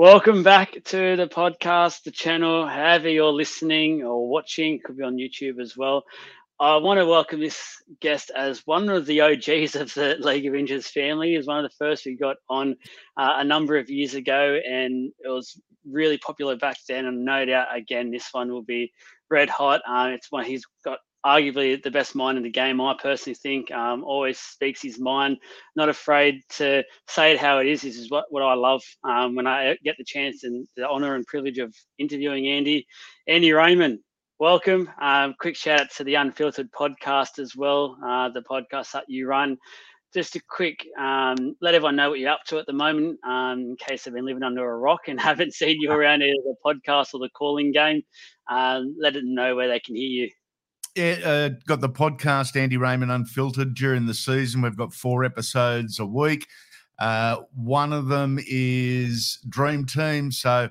Welcome back to the podcast, the channel, however you're listening or watching, could be on YouTube as well. I want to welcome this guest as one of the OGs of the League of Injuries family. Is one of the first we got on uh, a number of years ago, and it was really popular back then. And no doubt, again, this one will be red hot. Uh, it's one he's got arguably the best mind in the game. I personally think um, always speaks his mind, not afraid to say it how it is. This is what, what I love um, when I get the chance and the honour and privilege of interviewing Andy. Andy Raymond, welcome. Um, quick shout out to the Unfiltered podcast as well, uh, the podcast that you run. Just a quick um, let everyone know what you're up to at the moment, um, in case they've been living under a rock and haven't seen you around either the podcast or the calling game. Um, let them know where they can hear you uh, got the podcast Andy Raymond Unfiltered during the season. We've got four episodes a week. Uh, one of them is Dream Team. So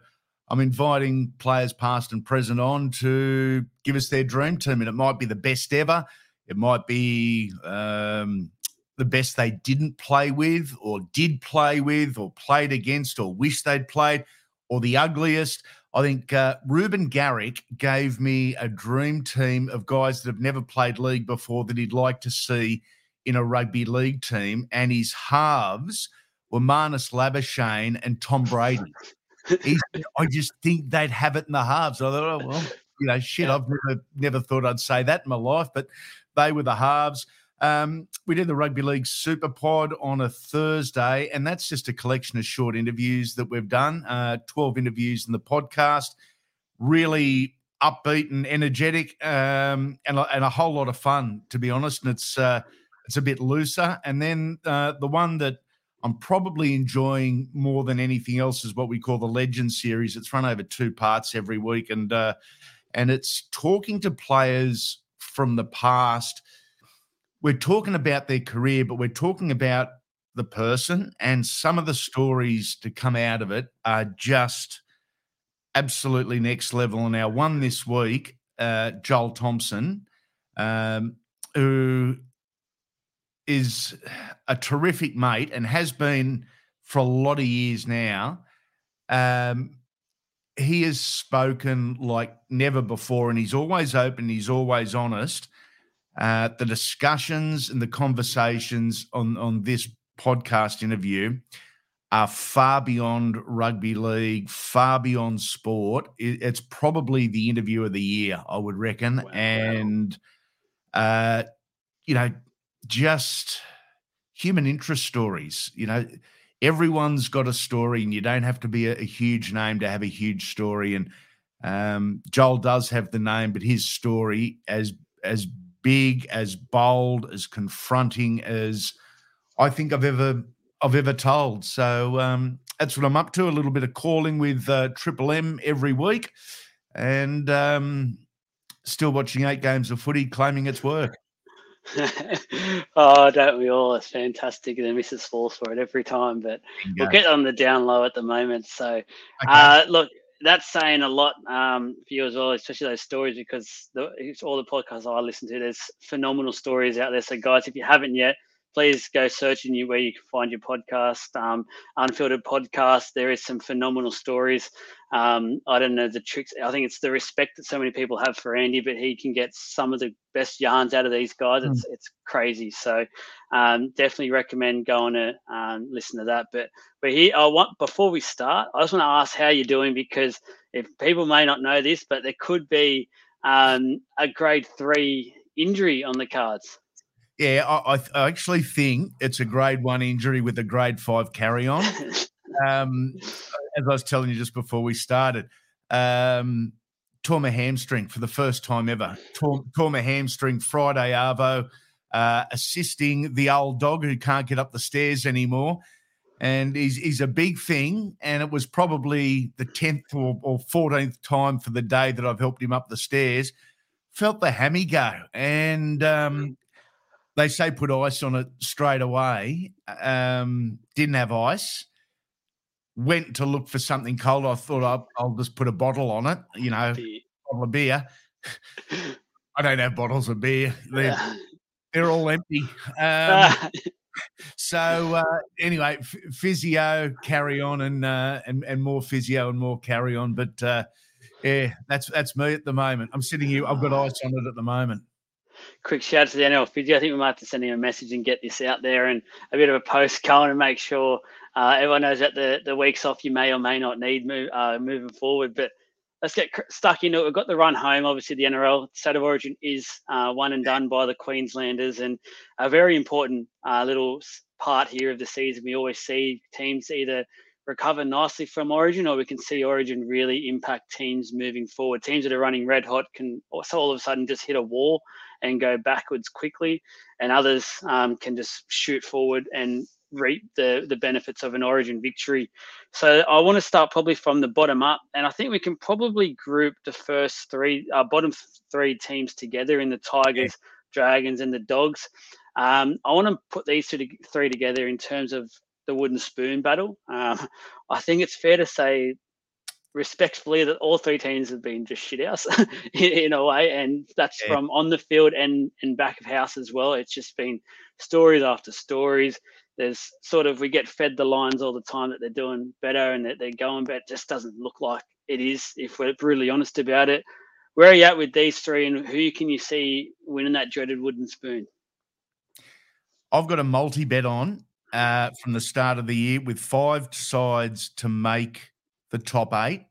I'm inviting players past and present on to give us their dream team. And it might be the best ever. It might be um, the best they didn't play with or did play with or played against or wish they'd played or the ugliest. I think uh, Reuben Garrick gave me a dream team of guys that have never played league before that he'd like to see in a rugby league team, and his halves were Marnus Labuschagne and Tom Brady. I just think they'd have it in the halves. I thought, oh well, you know, shit, I've never never thought I'd say that in my life, but they were the halves. Um, we did the Rugby League Super Pod on a Thursday, and that's just a collection of short interviews that we've done. Uh, 12 interviews in the podcast. Really upbeat and energetic, um, and, and a whole lot of fun, to be honest. And it's uh, it's a bit looser. And then uh, the one that I'm probably enjoying more than anything else is what we call the Legend series. It's run over two parts every week, and uh, and it's talking to players from the past we're talking about their career, but we're talking about the person and some of the stories to come out of it are just absolutely next level. And our one this week, uh, Joel Thompson, um, who is a terrific mate and has been for a lot of years now. Um, he has spoken like never before, and he's always open. He's always honest, uh, the discussions and the conversations on, on this podcast interview are far beyond rugby league, far beyond sport. It, it's probably the interview of the year, I would reckon. Wow. And, uh, you know, just human interest stories. You know, everyone's got a story, and you don't have to be a, a huge name to have a huge story. And um, Joel does have the name, but his story, as as big, as bold, as confronting as I think I've ever I've ever told. So um, that's what I'm up to. A little bit of calling with uh, Triple M every week, and um, still watching eight games of footy, claiming it's work. oh, don't we all? It's fantastic. And missus falls for it every time, but we'll get on the down low at the moment. So, okay. uh, look, that's saying a lot um, for you as well, especially those stories, because the, it's all the podcasts I listen to. There's phenomenal stories out there. So, guys, if you haven't yet, please go searching you where you can find your podcast, um, Unfiltered Podcast. There is some phenomenal stories. Um, I don't know the tricks. I think it's the respect that so many people have for Andy, but he can get some of the best yarns out of these guys. It's mm. it's crazy. So um, definitely recommend going to um, listen to that. But but here, I want before we start, I just want to ask how you're doing because if people may not know this, but there could be um, a grade three injury on the cards. Yeah, I, I, actually think it's a grade one injury with a grade five carry on. um, as I was telling you just before we started, um, tore my hamstring for the first time ever. Tore, tore my hamstring Friday Arvo, uh, assisting the old dog who can't get up the stairs anymore. And he's, he's a big thing. And it was probably the 10th or, or 14th time for the day that I've helped him up the stairs. Felt the hammy go. And um, they say put ice on it straight away. Um, didn't have ice. Went to look for something cold. I thought I'll, I'll just put a bottle on it, you know, bottle of beer. I don't have bottles of beer. They're, they're all empty. Um, so uh, anyway, f- physio, carry on, and uh, and and more physio and more carry on. But uh, yeah, that's that's me at the moment. I'm sitting here. I've got ice on it at the moment. Quick shout out to the NRL physio. I think we might have to send him a message and get this out there and a bit of a post going and make sure uh, everyone knows that the, the weeks off you may or may not need move, uh, moving forward. But let's get stuck into it. We've got the run home. Obviously, the NRL State of Origin is uh, one and done by the Queenslanders, and a very important uh, little part here of the season. We always see teams either recover nicely from Origin, or we can see Origin really impact teams moving forward. Teams that are running red hot can also all of a sudden just hit a wall and go backwards quickly, and others um, can just shoot forward and reap the the benefits of an Origin victory. So I want to start probably from the bottom up, and I think we can probably group the first three, uh, bottom three teams together in the Tigers, yeah. Dragons, and the Dogs. Um, I want to put these two to, three together in terms of the wooden spoon battle. Um, I think it's fair to say respectfully that all three teams have been just shit house in, in, a way, and that's yeah. from on the field and and back of house as well. It's just been stories after stories there's sort of we get fed the lines all the time that they're doing better and that they're going, but it just doesn't look like it is if we're brutally honest about it. Where are you at with these three, and who can you see winning that dreaded wooden spoon? I've got a multi bet on uh, from the start of the year with five sides to make the top eight.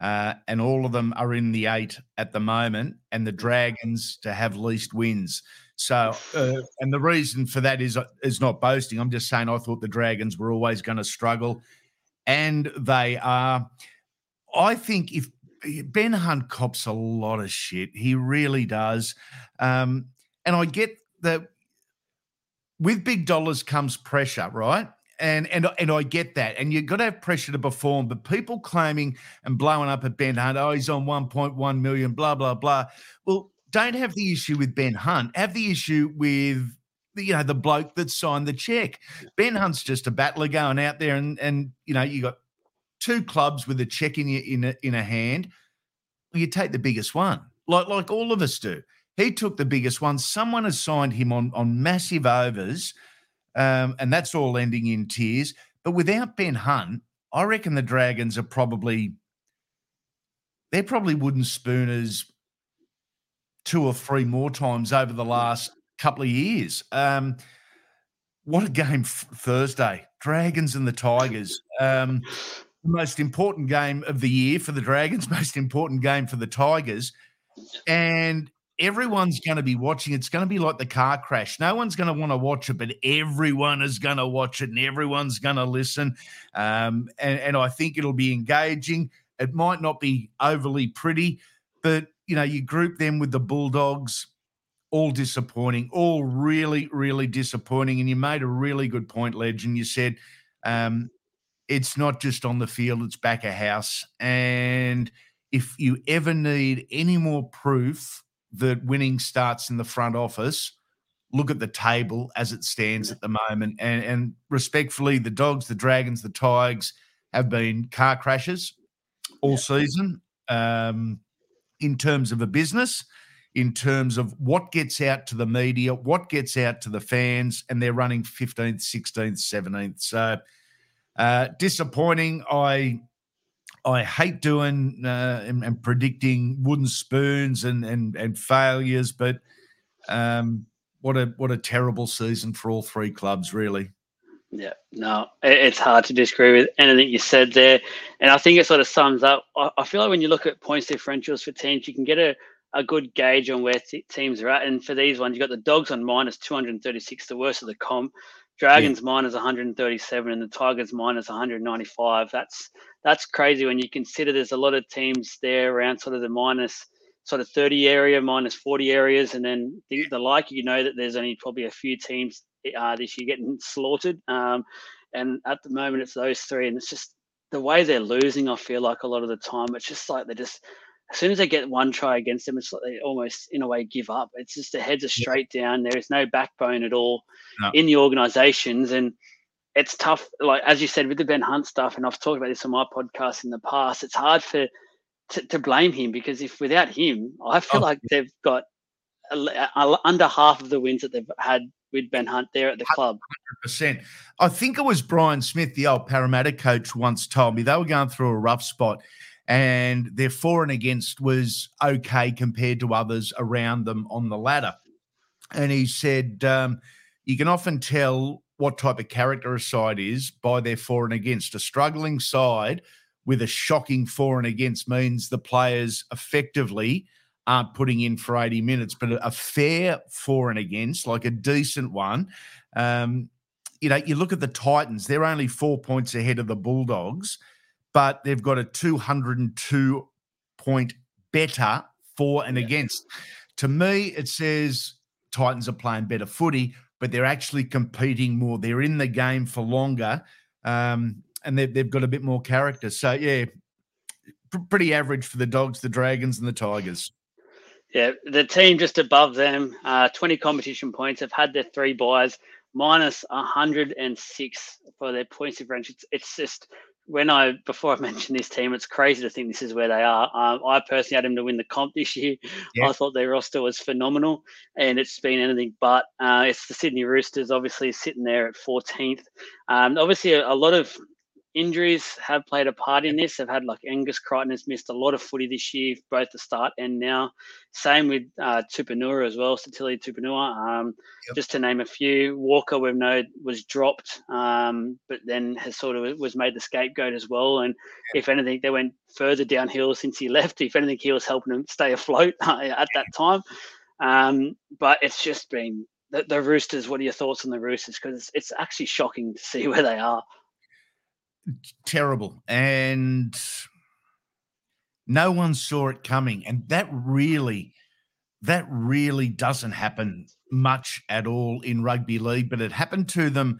Uh, and all of them are in the eight at the moment, and the Dragons to have least wins. So, uh, and the reason for that is is not boasting. I'm just saying I thought the Dragons were always going to struggle, and they are. I think if Ben Hunt cops a lot of shit, he really does, um, and I get that. With big dollars comes pressure, right? And and and I get that, and you've got to have pressure to perform. But people claiming and blowing up at Ben Hunt, oh, he's on 1.1 million, blah blah blah. Well, don't have the issue with Ben Hunt. Have the issue with you know the bloke that signed the check. Ben Hunt's just a battler going out there, and and you know you got two clubs with a check in your, in a, in a hand. You take the biggest one, like like all of us do. He took the biggest one. Someone has signed him on on massive overs, um, and that's all ending in tears. But without Ben Hunt, I reckon the Dragons are probably they're probably wooden spooners two or three more times over the last couple of years. Um, what a game f- Thursday. Dragons and the Tigers. Um, the most important game of the year for the Dragons, most important game for the Tigers. And everyone's going to be watching. It's going to be like the car crash. No one's going to want to watch it, but everyone is going to watch it and everyone's going to listen. Um, and, and I think it'll be engaging. It might not be overly pretty, but you know, you group them with the Bulldogs, all disappointing, all really, really disappointing. And you made a really good point, Legend. You said um, it's not just on the field, it's back a house. And if you ever need any more proof that winning starts in the front office, look at the table as it stands at the moment. And, and respectfully, the Dogs, the Dragons, the Tigers have been car crashes all season. Um, in terms of a business, in terms of what gets out to the media, what gets out to the fans, and they're running 15th, 16th, 17th. So uh, disappointing. I I hate doing uh, and, and, predicting wooden spoons and and and failures, but um, what a what a terrible season for all three clubs, really. Yeah, no, it's hard to disagree with anything you said there. And I think it sort of sums up. I feel like when you look at points differentials for teams, you can get a, a good gauge on where teams are at. And for these ones, you've got the Dogs on minus 236, the worst of the comp. Dragons yeah. minus 137 and the Tigers minus 195. That's that's crazy when you consider there's a lot of teams there around sort of the minus sort of 30 area, minus 40 areas, and then the, the like. You know that there's only probably a few teams uh, this year getting slaughtered. Um, and at the moment, it's those three, and it's just the way they're losing. I feel like a lot of the time, it's just like they're just as soon as they get one try against them, it's like they almost in a way give up. It's just the heads are straight down. There is no backbone at all no. in the organizations, and it's tough. Like as you said with the Ben Hunt stuff, and I've talked about this on my podcast in the past. It's hard for to, to blame him because if without him, I feel oh. like they've got under half of the wins that they've had with Ben Hunt there at the club. 100%. I think it was Brian Smith, the old Parramatta coach, once told me they were going through a rough spot and their for and against was okay compared to others around them on the ladder. And he said, um, you can often tell what type of character a side is by their for and against. A struggling side with a shocking for and against means the players effectively aren't putting in for 80 minutes, but a fair for and against, like a decent one. Um, you know, you look at the Titans, they're only four points ahead of the Bulldogs, but they've got a 202 point better for and yeah. against. To me, it says Titans are playing better footy, but they're actually competing more. They're in the game for longer. Um, and they've, they've got a bit more character. So, yeah, pr- pretty average for the Dogs, the Dragons, and the Tigers. Yeah, the team just above them, uh, 20 competition points, have had their three buys, minus 106 for their points differential. It's, it's just when I before I mentioned this team, it's crazy to think this is where they are. Um, I personally had them to win the comp this year. Yeah. I thought their roster was phenomenal, and it's been anything but. Uh, it's the Sydney Roosters, obviously sitting there at 14th. Um, obviously, a, a, lot of injuries have played a part in this. They've had like Angus Crichton has missed a lot of footy this year, both the start and now. Same with uh, Tupouniua as well, Sitili Tupouniua. Um, yep. Just to name a few, Walker we've known was dropped, um, but then has sort of was made the scapegoat as well. And yep. if anything, they went further downhill since he left. If anything, he was helping them stay afloat at that time. Um, but it's just been the, the Roosters. What are your thoughts on the Roosters? Because it's, it's actually shocking to see where they are terrible. And no one saw it coming. And that really, that really doesn't happen much at all in rugby league, but it happened to them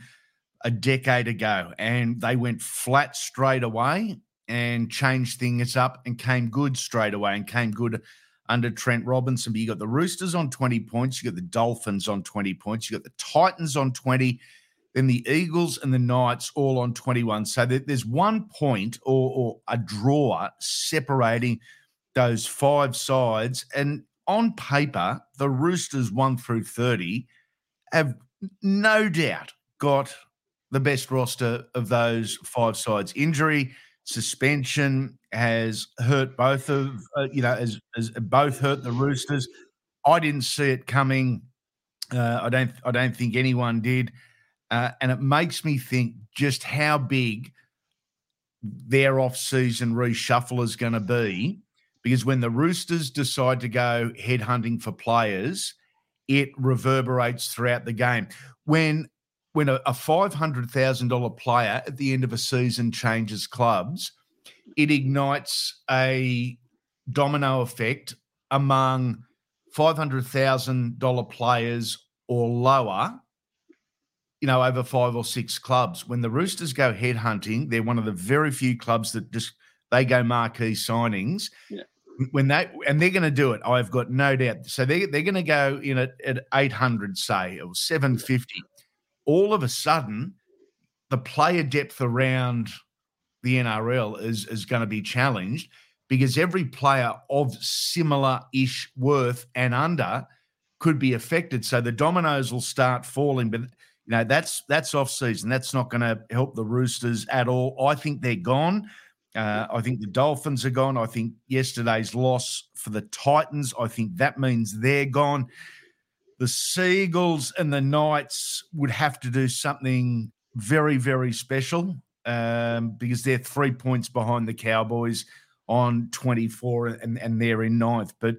a decade ago and they went flat straight away and changed things up and came good straight away and came good under Trent Robinson. But you got the Roosters on 20 points, you got the Dolphins on 20 points, you got the Titans on 20, then the Eagles and the Knights all on 21. So there's one point or, or a draw separating those five sides. And on paper, the Roosters 1 through 30 have no doubt got the best roster of those five sides. Injury, suspension has hurt both of uh, you know as, as both hurt the Roosters. I didn't see it coming. Uh, I don't. I don't think anyone did. Uh, and it makes me think just how big their off-season reshuffle is going to be because when the Roosters decide to go headhunting for players, it reverberates throughout the game. When when a, a five hundred thousand dollar player at the end of a season changes clubs, it ignites a domino effect among five hundred thousand dollar players or lower you know, over five or six clubs. When the Roosters go headhunting, they're one of the very few clubs that just they go marquee signings. Yeah. When they and they're going to do it, I've got no doubt. So they they're going to go in at, at eight hundred, say, or seven fifty. All of a sudden, the player depth around the NRL is is going to be challenged because every player of similar ish worth and under could be affected. So the dominoes will start falling, but you know that's that's off season. That's not going to help the Roosters at all. I think they're gone. Uh, I think the Dolphins are gone. I think yesterday's loss for the Titans. I think that means they're gone. The Seagulls and the Knights would have to do something very, very special um, because they're three points behind the Cowboys on 24 and, and they're in ninth. But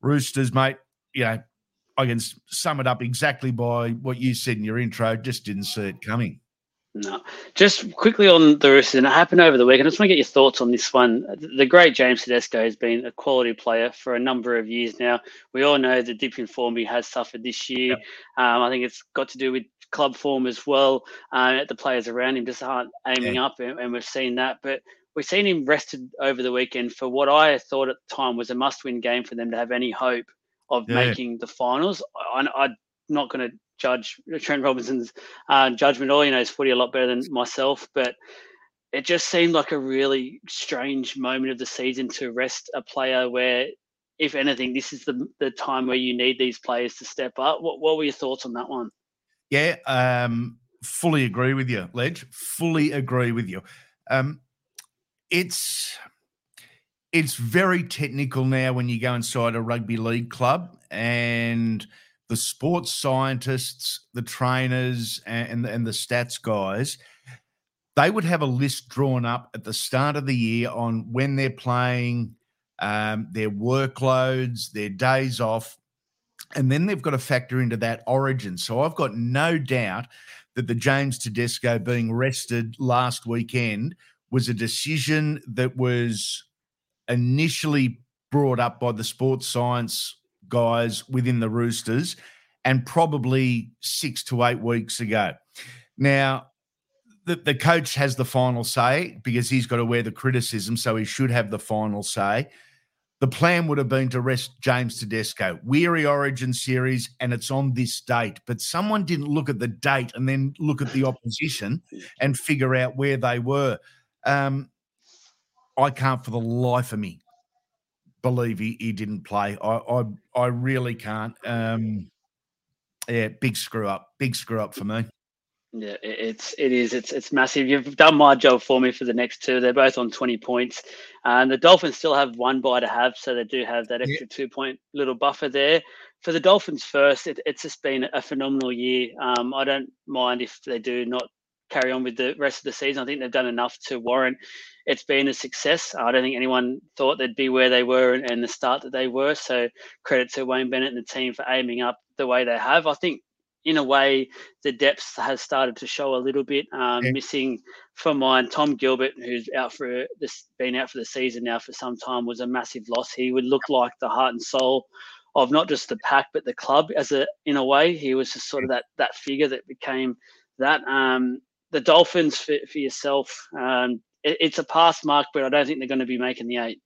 Roosters, mate, you know, I can sum it up exactly by what you said in your intro. Just didn't see it coming. No, just quickly on the Roosters, and it happened over the weekend. I just want to get your thoughts on this one. The great James Tedesco has been a quality player for a number of years now. We all know the dip in form he has suffered this year. Yep. Um, I think it's got to do with club form as well. Uh, the players around him just aren't aiming yeah. up, and, and we've seen that. But we've seen him rested over the weekend for what I thought at the time was a must-win game for them to have any hope of yeah. making the finals. I, am not going to judge Trent Robinson's uh, judgment. All he knows footy a lot better than myself, but it just seemed like a really strange moment of the season to rest a player where, if anything, this is the the time where you need these players to step up. What what were your thoughts on that one? Yeah, um, fully agree with you, Ledge. Fully agree with you. Um, it's it's very technical now when you go inside a rugby league club and the sports scientists, the trainers, and, and the stats guys, they would have a list drawn up at the start of the year on when they're playing, um, their workloads, their days off, and then they've got to factor into that origin. So I've got no doubt that the James Tedesco being rested last weekend was a decision that was initially brought up by the sports science guys within the Roosters and probably six to eight weeks ago. Now, the, the coach has the final say because he's got to wear the criticism, so he should have the final say. The plan would have been to rest James Tedesco, weary Origin series, and it's on this date. But someone didn't look at the date and then look at the opposition and figure out where they were. Um, I can't for the life of me believe he, he didn't play. I, I I really can't. Um, yeah, big screw up. Big screw up for me. Yeah, it's it is it's it's massive. You've done my job for me for the next two. They're both on twenty points, and the Dolphins still have one bye to have, so they do have that extra yeah. two point little buffer there. For the Dolphins first, it, it's just been a phenomenal year. Um, I don't mind if they do not carry on with the rest of the season. I think they've done enough to warrant it's been a success. I don't think anyone thought they'd be where they were and, and the start that they were. So credit to Wayne Bennett and the team for aiming up the way they have. I think in a way, the depth has started to show a little bit. Um, yeah. Missing for mine, Tom Gilbert, who's out for this, been out for the season now for some time, was a massive loss. He would look like the heart and soul of not just the pack but the club. As a in a way, he was just sort of that that figure that became that. Um, the Dolphins for, for yourself. Um, it, it's a pass mark, but I don't think they're going to be making the eight.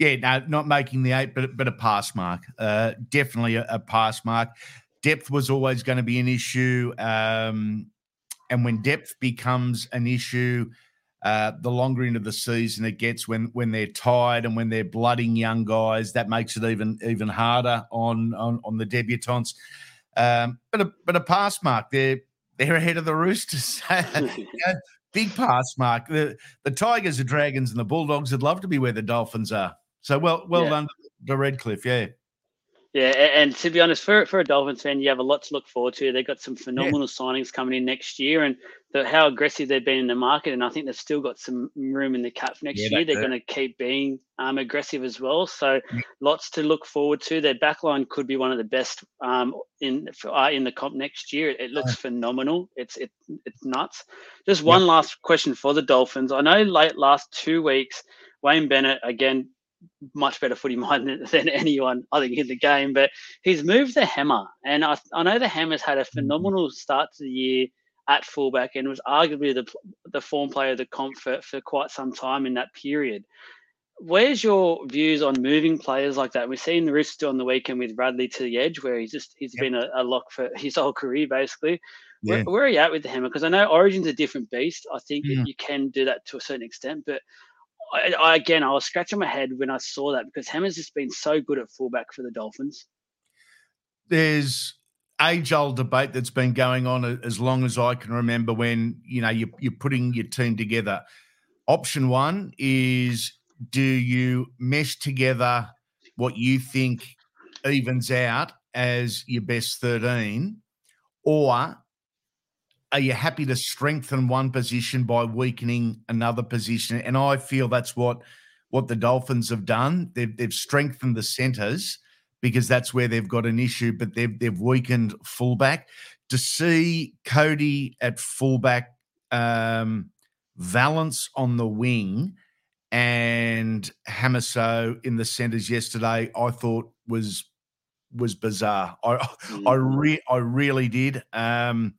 Yeah, no, not making the eight, but but a pass mark. Uh, definitely a, a pass mark. Depth was always going to be an issue, um, and when depth becomes an issue, uh, the longer into the season it gets, when when they're tired and when they're blooding young guys, that makes it even even harder on on, on the debutants. Um, but a but a pass mark, they're they're ahead of the Roosters. big pass mark. The the Tigers, the Dragons, and the Bulldogs would love to be where the Dolphins are. So well, well yeah. done to Redcliffe. Yeah. Yeah, and to be honest, for for a Dolphins fan, you have a lot to look forward to. They've got some phenomenal yeah. signings coming in next year, and the, how aggressive they've been in the market. And I think they've still got some room in the cap for next yeah, year. They're going to keep being um, aggressive as well. So yeah. lots to look forward to. Their backline could be one of the best um, in uh, in the comp next year. It, it looks phenomenal. It's it, it's nuts. Just one last question for the Dolphins. I know late last two weeks, Wayne Bennett again much better footy mind than, than, anyone I think in the game. But he's moved the hammer, and I, I know the hammer's had a mm-hmm. phenomenal start to the year at fullback and was arguably the the form player of the comp for, for quite some time in that period. Where's your views on moving players like that? We've seen the risk on the weekend with Bradley to the edge, where he's just he's yep. been a, a, lock for his whole career basically. Yeah. Where, where, are you at with the hammer? Because I know Origin's a different beast. I think mm. you can do that to a certain extent, but I, I, again, I was scratching my head when I saw that because Hammer's just been so good at fullback for the Dolphins. There's age old debate that's been going on as long as I can remember when you know you're, you're putting your team together. Option one is do you mesh together what you think evens out as your best 13 or are you happy to strengthen one position by weakening another position? And I feel that's what what the Dolphins have done. They've they've strengthened the centers because that's where they've got an issue, but they've they've weakened fullback. To see Cody at fullback, um, Valence on the wing, and Hamiso in the centers yesterday, I thought was was bizarre. I mm. I re I really did. Um,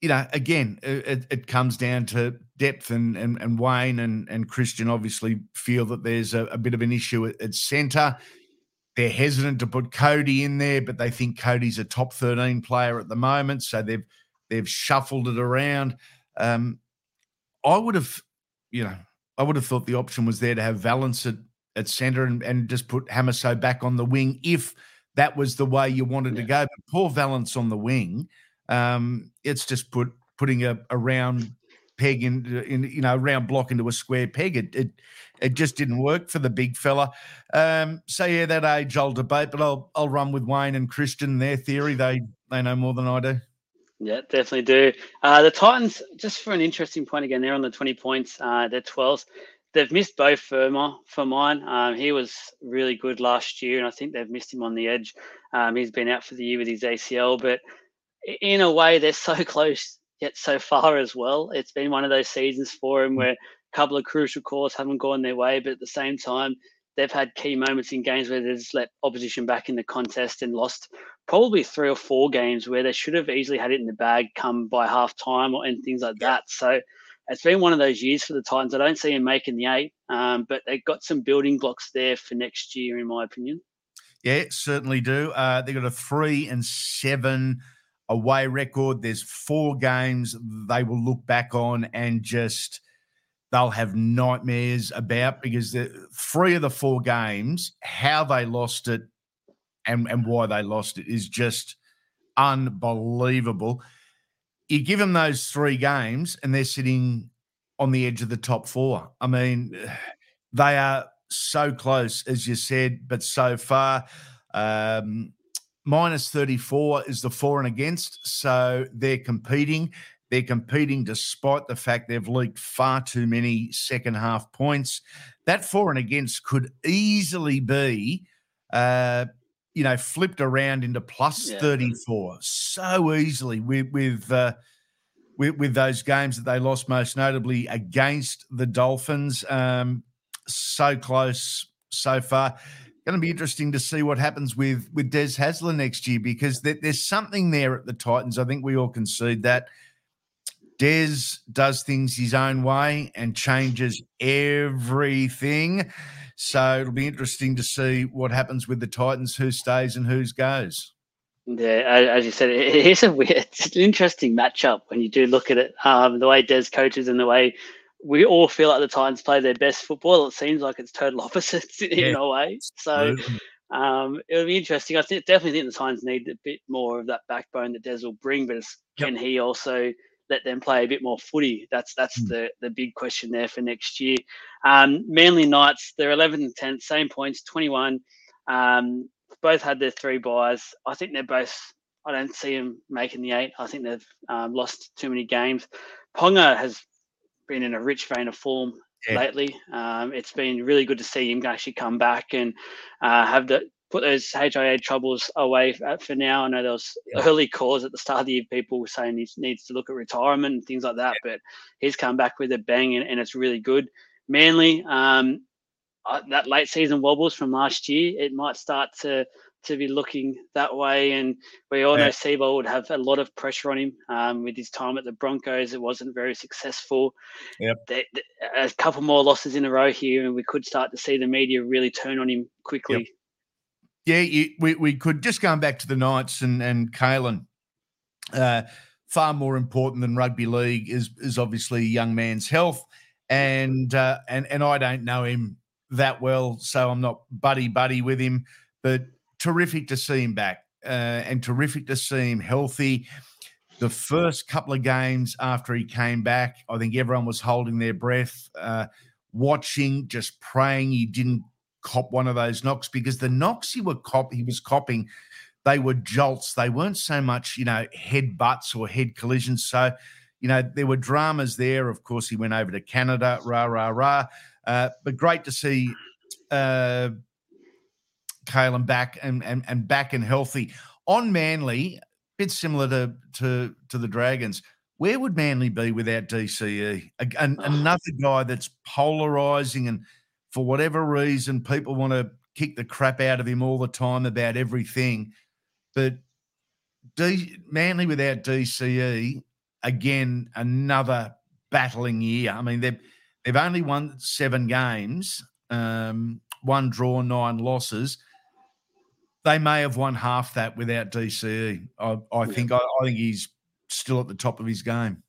you know, again, it, it, comes down to depth, and and, and Wayne and, and Kristian obviously feel that there's a, a bit of an issue at, at centre. They're hesitant to put Cody in there, but they think Cody's a top 13 player at the moment, so they've they've shuffled it around. Um, I would have, you know, I would have thought the option was there to have Valence at, at centre and, and just put Hamiso back on the wing if that was the way you wanted yeah. to go. But poor Valence on the wing Um, it's just put putting a, a round peg in, in you know, round block into a square peg. It it, it just didn't work for the big fella. Um, so yeah, that age old debate, but I'll I'll run with Wayne and Kristian. Their theory, they they know more than I do. Yeah, definitely do. Uh, the Titans, just for an interesting point again, they're on the 20 points. Uh, they're twelves. They've missed Beau Fermor for mine. Um, he was really good last year, and I think they've missed him on the edge. Um, he's been out for the year with his ACL, but in a way, they're so close yet so far as well. It's been one of those seasons for him where a couple of crucial calls haven't gone their way, but at the same time, they've had key moments in games where they've just let opposition back in the contest and lost probably three or four games where they should have easily had it in the bag come by half time or and things like that. So it's been one of those years for the Titans. I don't see them making the eight, um, but they've got some building blocks there for next year, in my opinion. Yeah, certainly do. Uh, they've got a three and seven away record. There's four games they will look back on and just they'll have nightmares about because the three of the four games, how they lost it and, and why they lost it is just unbelievable. You give them those three games and they're sitting on the edge of the top four. I mean, they are so close, as you said, but so far. Um, minus 34 is the for and against. So they're competing. They're competing despite the fact they've leaked far too many second half points. That for and against could easily be, uh, you know, flipped around into plus yeah. 34 so easily with, with, uh, with, with, those games that they lost, most notably against the Dolphins. Um, so close so far going to be interesting to see what happens with with Des Hasler next year because there, there's something there at the Titans. I think we all concede that. Des does things his own way and changes everything. So it'll be interesting to see what happens with the Titans, who stays and whose goes. Yeah, as you said, it is a weird, it's an interesting matchup when you do look at it. Um, the way Des coaches and the way we all feel like the Titans play their best football. It seems like it's total opposites in yeah. a way. So um, it'll be interesting. I think definitely think the Titans need a bit more of that backbone that Des will bring, but can yep. he also let them play a bit more footy? That's that's mm. the the big question there for next year. Um, Manly Knights, they're 11th and 10, same points, 21. Um, both had their three buys. I think they're both. I don't see them making the eight. I think they've um, lost too many games. Ponga has been in a rich vein of form yeah. lately. Um, it's been really good to see him actually come back and uh, have the put those HIA troubles away for, for now. I know there was yeah. early calls at the start of the year, people saying he needs to look at retirement and things like that, yeah. but he's come back with a bang and, and it's really good. Manly, um, uh, that late season wobbles from last year, it might start to to be looking that way. And we all yeah. know Seibold would have a lot of pressure on him um, with his time at the Broncos. It wasn't very successful. Yep. They, they, a couple more losses in a row here, and we could start to see the media really turn on him quickly. Yep. Yeah, you, we, we could just going back to the Knights and, and Kalyn. Uh, far more important than rugby league is is obviously young man's health, and uh, and and I don't know him that well, so I'm not buddy buddy with him. But terrific to see him back uh, and terrific to see him healthy. The first couple of games after he came back, I think everyone was holding their breath, uh, watching, just praying he didn't cop one of those knocks because the knocks he cop he was copping, they were jolts. They weren't so much, you know, head butts or head collisions. So, you know, there were dramas there. Of course, he went over to Canada, rah rah rah. Uh, but great to see uh, Kalyn back and, and, and back and healthy. On Manly, a bit similar to, to, to the Dragons. Where would Manly be without DCE? A, an. Another guy that's polarizing, and for whatever reason, people want to kick the crap out of him all the time about everything. But D, Manly without DCE, again, another battling year. I mean, they've they've only won seven games, um, one draw, nine losses they may have won half that without DCE. I, I think I, I, think he's still at the top of his game.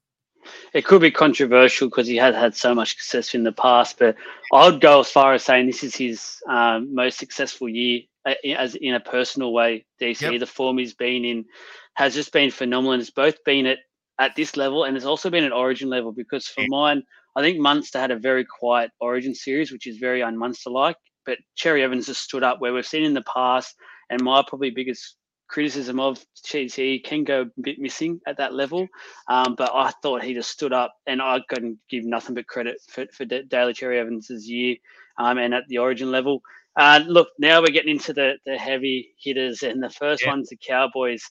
It could be controversial because he has had so much success in the past, but I'd go as far as saying this is his um, most successful year uh, as in a personal way. DC, yep. the form he's been in has just been phenomenal. And it's both been at at this level and it's also been at Origin level because for yeah. mine, I think Munster had a very quiet Origin series, which is very un-Munster like. But Cherry Evans has stood up where we've seen in the past, and my probably biggest criticism of he can go a bit missing at that level. Um, but I thought he just stood up, and I couldn't give nothing but credit for, for Daly Cherry Evans's year um, and at the Origin level. Uh, look, now we're getting into the, the heavy hitters, and the first yeah. one's the Cowboys.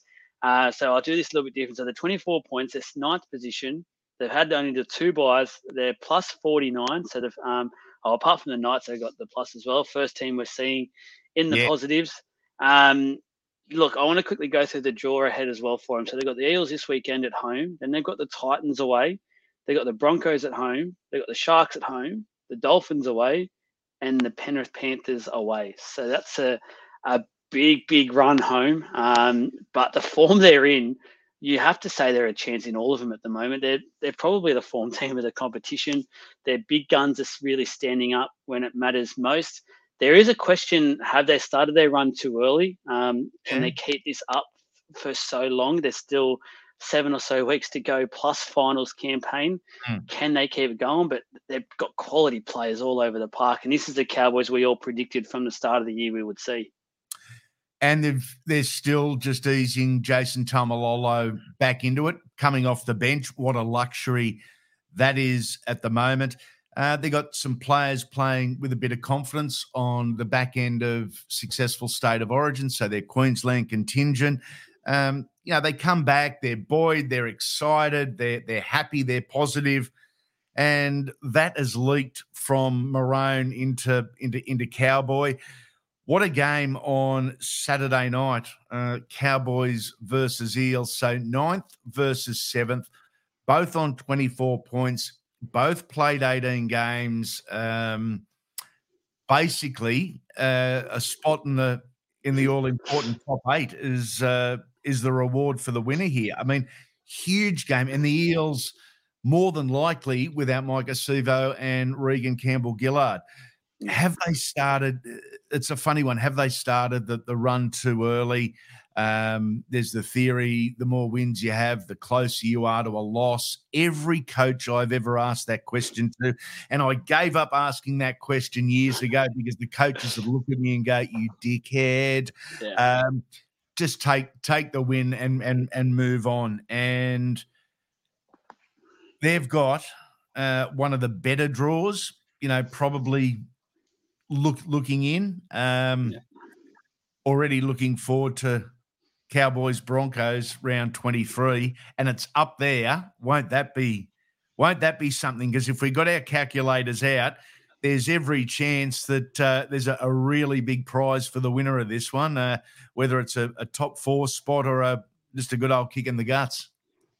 Uh, so I'll do this a little bit different. So the 24 points, it's ninth position. They've had only the two buys. They're plus 49. So they've, um, oh, apart from the Knights, they've got the plus as well. First team we're seeing in the yeah. positives. Um, look, I want to quickly go through the draw ahead as well for them. So they've got the Eels this weekend at home. Then they've got the Titans away. They've got the Broncos at home. They've got the Sharks at home. The Dolphins away and the Penrith Panthers away. So that's a, a big, big run home. Um, but the form they're in, you have to say they're a chance in all of them at the moment. They're they're probably the form team of the competition. Their big guns are really standing up when it matters most. There is a question: Have they started their run too early? Um, can they keep this up for so long? There's still seven or so weeks to go plus finals campaign. Mm. Can they keep it going? But they've got quality players all over the park. And this is the Cowboys we all predicted from the start of the year we would see. And they've, they're still just easing Jason Taumalolo back into it, coming off the bench. What a luxury that is at the moment. Uh, they got some players playing with a bit of confidence on the back end of successful state of origin. So they're Queensland contingent. Um, you know, they come back, they're buoyed, they're excited, they're they're happy, they're positive, and that has leaked from Maroon into into into Cowboy. What a game on Saturday night, uh, Cowboys versus Eels. So ninth versus seventh, both on 24 points, both played 18 games. Um, basically, uh, a spot in the in the all important top eight is uh, is the reward for the winner here. I mean, huge game. And the Eels, more than likely, without Maika Sivo and Reagan Campbell Gillard. Have they started? It's a funny one. Have they started the, the run too early? Um, there's the theory the more wins you have, the closer you are to a loss. Every coach I've ever asked that question to, and I gave up asking that question years ago because the coaches would look at me and go, You dickhead. Yeah. Um, just take take the win and and and move on. And they've got uh, one of the better draws. You know, probably look looking in. Um, yeah. Already looking forward to Cowboys Broncos round twenty three, and it's up there. Won't that be? Won't that be something? Because if we got our calculators out, there's every chance that uh, there's a, a, really big prize for the winner of this one, uh, whether it's a, a, top four spot or a, just a good old kick in the guts.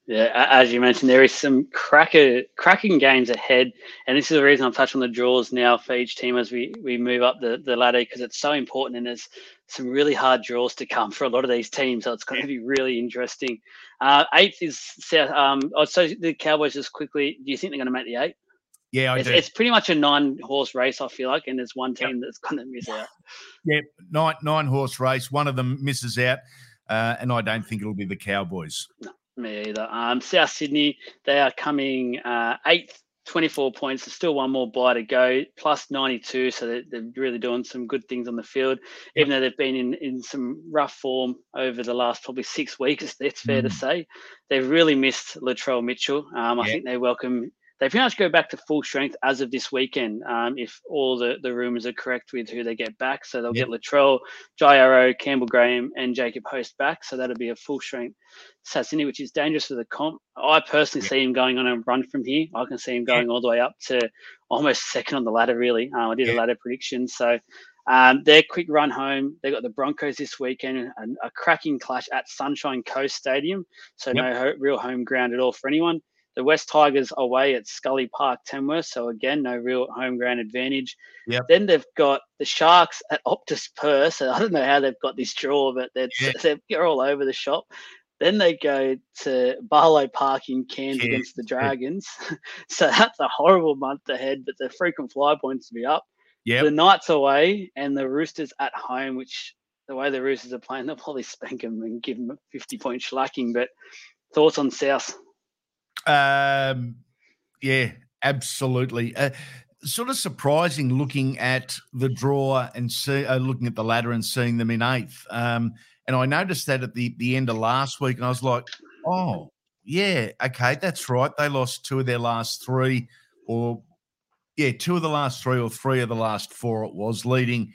Yeah, as you mentioned, there is some cracker, cracking games ahead, and this is the reason I'm touching on the draws now for each team as we we move up the, the ladder because it's so important, and there's some really hard draws to come for a lot of these teams, so it's going to be really interesting. Uh, eighth is South. Um, oh, so the Cowboys just quickly. Do you think they're going to make the eight? Yeah, I it's, do. It's pretty much a nine horse race, I feel like, and there's one team yep. that's going to miss out. Yeah, nine nine horse race. One of them misses out, uh, and I don't think it'll be the Cowboys. No, me either. Um, South Sydney, they are coming uh, eighth, 24 points. There's still one more buy to go, plus 92. So they're, they're really doing some good things on the field, yep. even though they've been in, in some rough form over the last probably six weeks. It's fair mm. to say. They've really missed Latrell Mitchell. Um, I yep. think they welcome they pretty much go back to full strength as of this weekend, um, if all the, the rumors are correct with who they get back. So they'll yep. get Latrell, Jai Arrow, Campbell Graham, and Jacob Host back. So that'll be a full strength Sassini, which is dangerous for the comp. I personally yep. see him going on a run from here. I can see him going yep. all the way up to almost second on the ladder, really. Um, I did a ladder prediction. So um, their quick run home. They got the Broncos this weekend, and a cracking clash at Sunshine Coast Stadium. So yep. no ho- real home ground at all for anyone. The West Tigers away at Scully Park, Tamworth. So again, no real home ground advantage. Yep. Then they've got the Sharks at Optus Perth. So I don't know how they've got this draw, but they're, yeah. they're all over the shop. Then they go to Barlow Park in Cairns yeah. against the Dragons. so that's a horrible month ahead, but the frequent fly points to be up. Yep. The Knights away and the Roosters at home, which the way the Roosters are playing, they'll probably spank them and give them a 50 point shellacking. But thoughts on South? Um, yeah, absolutely. Uh, sort of surprising looking at the draw and see, uh, looking at the ladder and seeing them in eighth. Um, and I noticed that at the, the end of last week, and I was like, oh, yeah, okay, that's right. They lost two of their last three, or yeah, two of the last three, or three of the last four. It was leading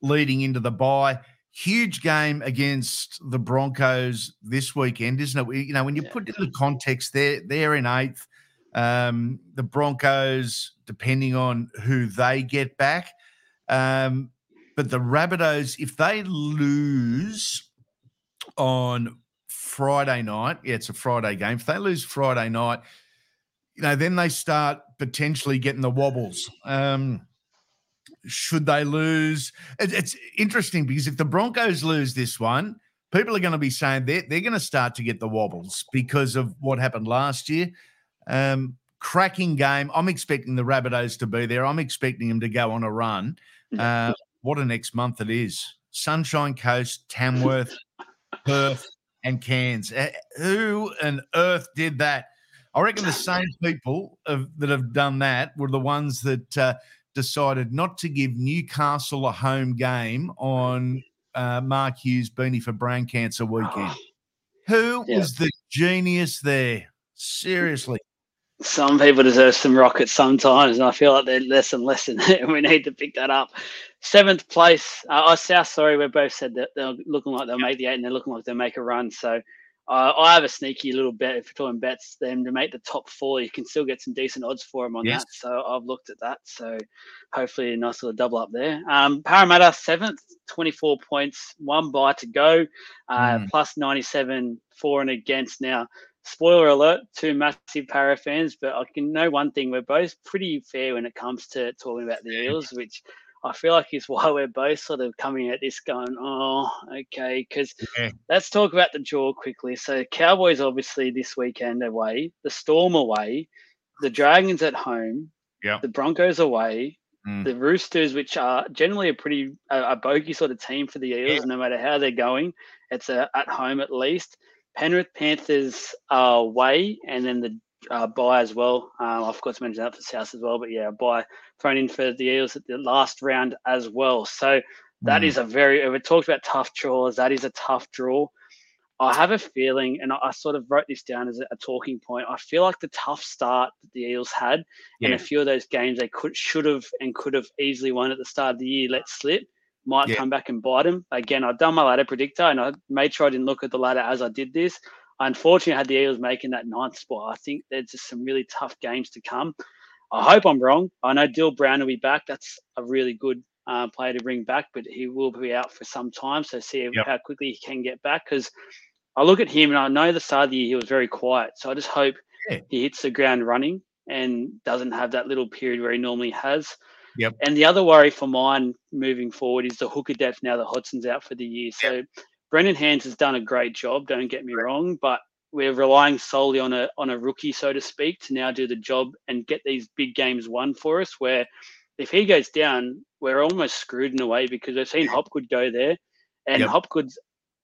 leading into the bye. Huge game against the Broncos this weekend, isn't it? You know, when you put it in the context, they're they're in eighth. Um, the Broncos, depending on who they get back, um, but the Rabbitohs, if they lose on Friday night, yeah, it's a Friday game. If they lose Friday night, you know, then they start potentially getting the wobbles. Um, should they lose? It's interesting because if the Broncos lose this one, people are going to be saying they're, they're going to start to get the wobbles because of what happened last year. Um, cracking game. I'm expecting the Rabbitohs to be there. I'm expecting them to go on a run. Uh, what a next month it is. Sunshine Coast, Tamworth, Perth, and Cairns. Uh, who on earth did that? I reckon the same people have, that have done that were the ones that uh, decided not to give Newcastle a home game on uh, Mark Hughes Beanie for Brain Cancer Weekend. Who yeah. was the genius there? Seriously. Some people deserve some rockets sometimes, and I feel like they're less and less, and we need to pick that up. Seventh place, uh, oh, South, sorry, we both said that they're looking like they'll make the eight, and they're looking like they'll make a run. So uh, I have a sneaky little bet if you're talking bets them to make the top four. You can still get some decent odds for them on yes. that. So I've looked at that. So hopefully a nice little double up there. Um, Parramatta seventh, 24 points, one bye to go, uh, mm. plus 97 for and against. Now, spoiler alert, two massive Para fans, but I can know one thing: we're both pretty fair when it comes to talking about the Eels, which I feel like is why we're both sort of coming at this going, oh, okay. Because yeah. let's talk about the draw quickly. So, Cowboys obviously this weekend away, the Storm away, the Dragons at home, yeah. the Broncos away, mm. the Roosters, which are generally a pretty a, a bogey sort of team for the Eels, yeah. no matter how they're going. It's a, at home at least. Penrith Panthers are away, and then the uh, bye as well. Um, of to mention that for South as well, but yeah, buy thrown in for the Eels at the last round as well. So that mm. is a very. We talked about tough draws. That is a tough draw. I have a feeling, and I, sort of wrote this down as a, a, talking point. I feel like the tough start that the Eels had, yeah. and a few of those games they could, should have, and could have easily won at the start of the year, let slip, might yeah. come back and bite them. Again, I've done my ladder predictor, and I made sure I didn't look at the ladder as I did this. Unfortunately, I had the Eagles making that ninth spot. I think there's just some really tough games to come. I hope I'm wrong. I know Dill Brown will be back. That's a really good uh, player to bring back, but he will be out for some time. So see yep. how quickly he can get back. Because I look at him and I know the start of the year he was very quiet. So I just hope yeah. he hits the ground running and doesn't have that little period where he normally has. Yep. And the other worry for mine moving forward is the hooker depth now that Hodgson's out for the year. So yep. Brendan Hands has done a great job. Don't get me wrong, but we're relying solely on a on a rookie, so to speak, to now do the job and get these big games won for us. Where if he goes down, we're almost screwed in a way because we've seen Hopgood go there, and yep. Hopgood's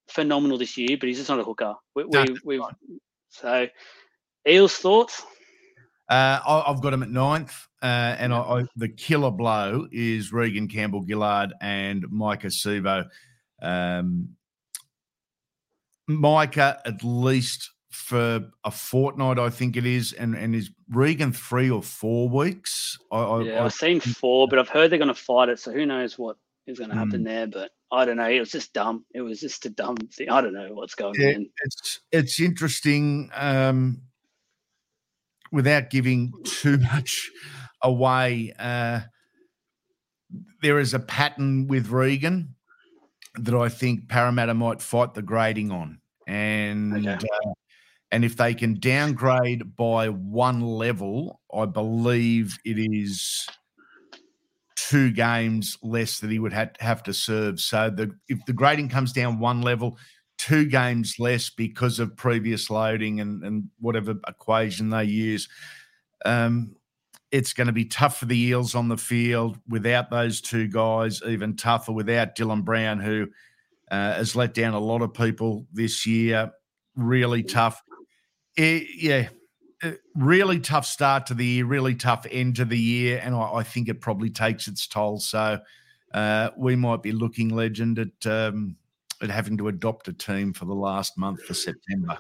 phenomenal this year, but he's just not a hooker. We, we, so Eels thoughts. Uh, I've got him at ninth, uh, and I, I, the killer blow is Reagan Campbell Gillard and Maika Sivo. Um, Maika at least for a fortnight, I think it is, and and is Reagan three or four weeks? I, yeah, I, have seen four, but I've heard they're going to fight it, so who knows what is going to happen mm. there? But I don't know. It was just dumb. It was just a dumb thing. I don't know what's going yeah, on. It's it's interesting. Um, without giving too much away, uh, there is a pattern with Reagan that I think Parramatta might fight the grading on, and okay. uh, and if they can downgrade by one level, I believe it is two games less that he would have, have to serve. So the if the grading comes down one level, two games less because of previous loading and and whatever equation they use. Um, it's going to be tough for the Eels on the field without those two guys, even tougher without Dylan Brown, who uh, has let down a lot of people this year. Really tough. It, yeah, uh, really tough start to the year, really tough end to the year, and I, I think it probably takes its toll. So uh, we might be looking legend at um, at having to adopt a team for the last month for September.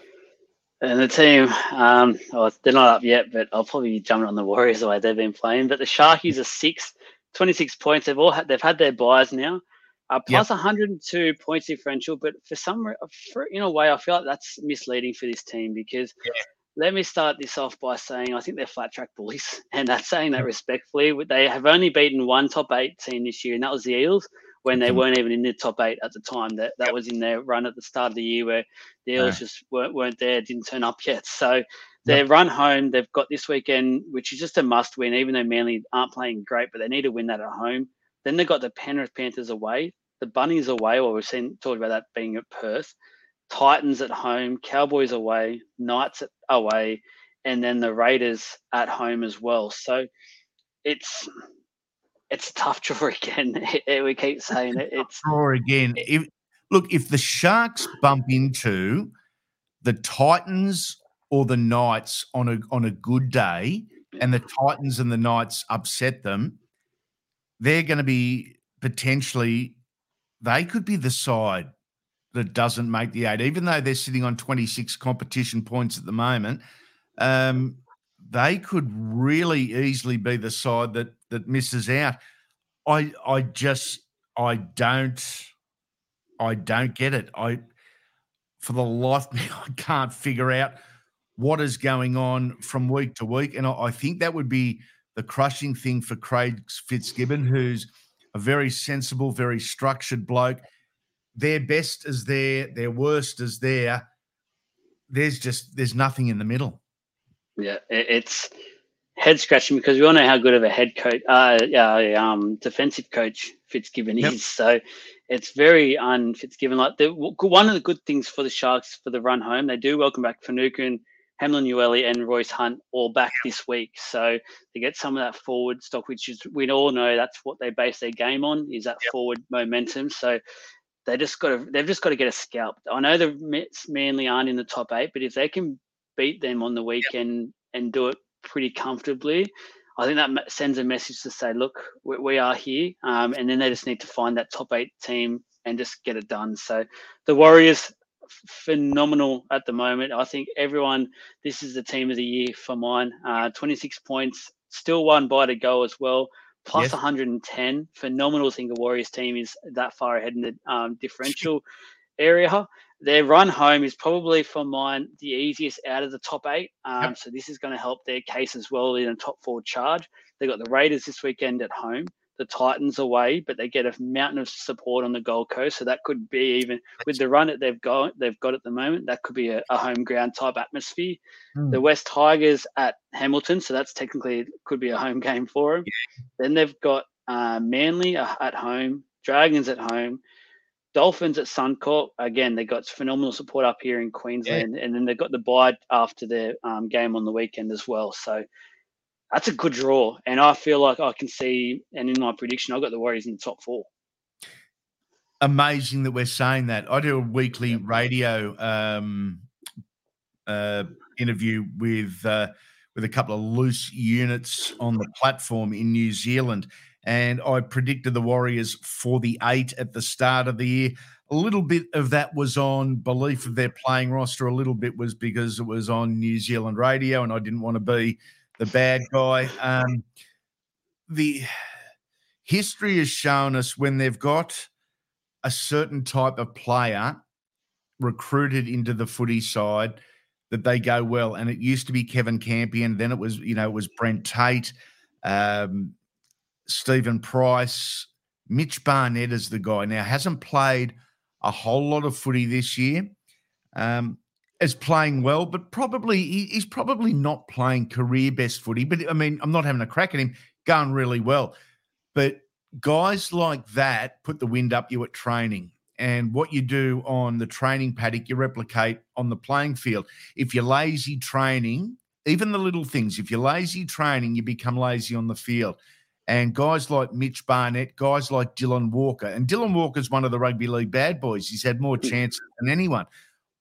And the team, um, oh, they're not up yet, but I'll probably be jumping on the Warriors the way they've been playing. But the Sharkies are six, 26 points. They've all had, they've had their buys now, uh, plus yep. 102 points differential. But for some, for, in a way, I feel like that's misleading for this team because yeah let me start this off by saying I think they're flat track bullies, and that's saying that respectfully. They have only beaten one top eight team this year, and that was the Eels when they mm-hmm. weren't even in the top eight at the time. That that was in their run at the start of the year where the Eels just weren't, weren't there, didn't turn up yet. So their yep. run home, they've got this weekend, which is just a must win, even though Manly aren't playing great, but they need to win that at home. Then they've got the Penrith Panthers away, the Bunnies away, Well, we've seen talked about that being at Perth. Titans at home, Cowboys away, Knights away, and then the Raiders at home as well. So it's it's a tough draw again. we keep saying it. It's draw again. If, look, if the Sharks bump into the Titans or the Knights on a on a good day, and the Titans and the Knights upset them, they're going to be potentially. They could be the side that doesn't make the eight, even though they're sitting on 26 competition points at the moment. Um, they could really easily be the side that that misses out. I I just I don't I don't get it. I for the life of me I can't figure out what is going on from week to week, and I, I think that would be the crushing thing for Craig Fitzgibbon, who's a very sensible, very structured bloke their best is there, their worst is there. There's just there's nothing in the middle. Yeah, it's head scratching because we all know how good of a head coach, uh, uh um, defensive coach Fitzgibbon yep. is. So it's very un Fitzgibbon. Like the one of the good things for the Sharks for the run home, they do welcome back Finucane, Hamlin-Uele, and Royce Hunt all back yep. this week. So they get some of that forward stock, which is we all know that's what they base their game on is that yep. forward momentum. So they just got to they've just got to get a scalp. I know the Mets Manly aren't in the top eight, but if they can beat them on the weekend yep. and do it pretty comfortably, I think that sends a message to say, look, we, we are here, um, and then they just need to find that top eight team and just get it done. So the Warriors phenomenal at the moment. I think everyone, this is the team of the year for mine. Uh, 26 points, still one by to go as well plus yes. 110. Phenomenal thing the Warriors team is that far ahead in the um, differential area. Their run home is probably for mine the easiest out of the top eight. Um, yep. So this is going to help their case as well in a top four charge. They got the Raiders this weekend at home the Titans away, but they get a mountain of support on the Gold Coast. So that could be even with the run that they've got they've got at the moment, that could be a, a home ground type atmosphere. Mm. The West Tigers at Hamilton, so that's technically could be a home game for them. Yeah. Then they've got uh, Manly at home, Dragons at home. Dolphins at Suncorp again. They got phenomenal support up here in Queensland, yeah. and then they've got the bye after their um, game on the weekend as well. So that's a good draw. And I feel like I can see, and in my prediction, I've got the Warriors in the top four. Amazing that we're saying that. I do a weekly radio um, uh, interview with uh, with a couple of loose units on the platform in New Zealand, and I predicted the Warriors for the eight at the start of the year. A little bit of that was on belief of their playing roster. A little bit was because it was on New Zealand radio, and I didn't want to be the bad guy. Um, the history has shown us when they've got a certain type of player recruited into the footy side that they go well. And it used to be Kevin Campion, then it was, you know, it was Brent Tate, um, Stephen Price, Mitch Barnett is the guy. Now hasn't played a whole lot of footy this year. Um, is playing well, but probably he's probably not playing career best footy. But I mean, I'm not having a crack at him, going really well. But guys like that put the wind up you at training. And what you do on the training paddock, you replicate on the playing field. If you're lazy training, even the little things, if you're lazy training, you become lazy on the field. And guys like Mitch Barnett, guys like Dylan Walker, and Dylan Walker's one of the rugby league bad boys. He's had more chances than anyone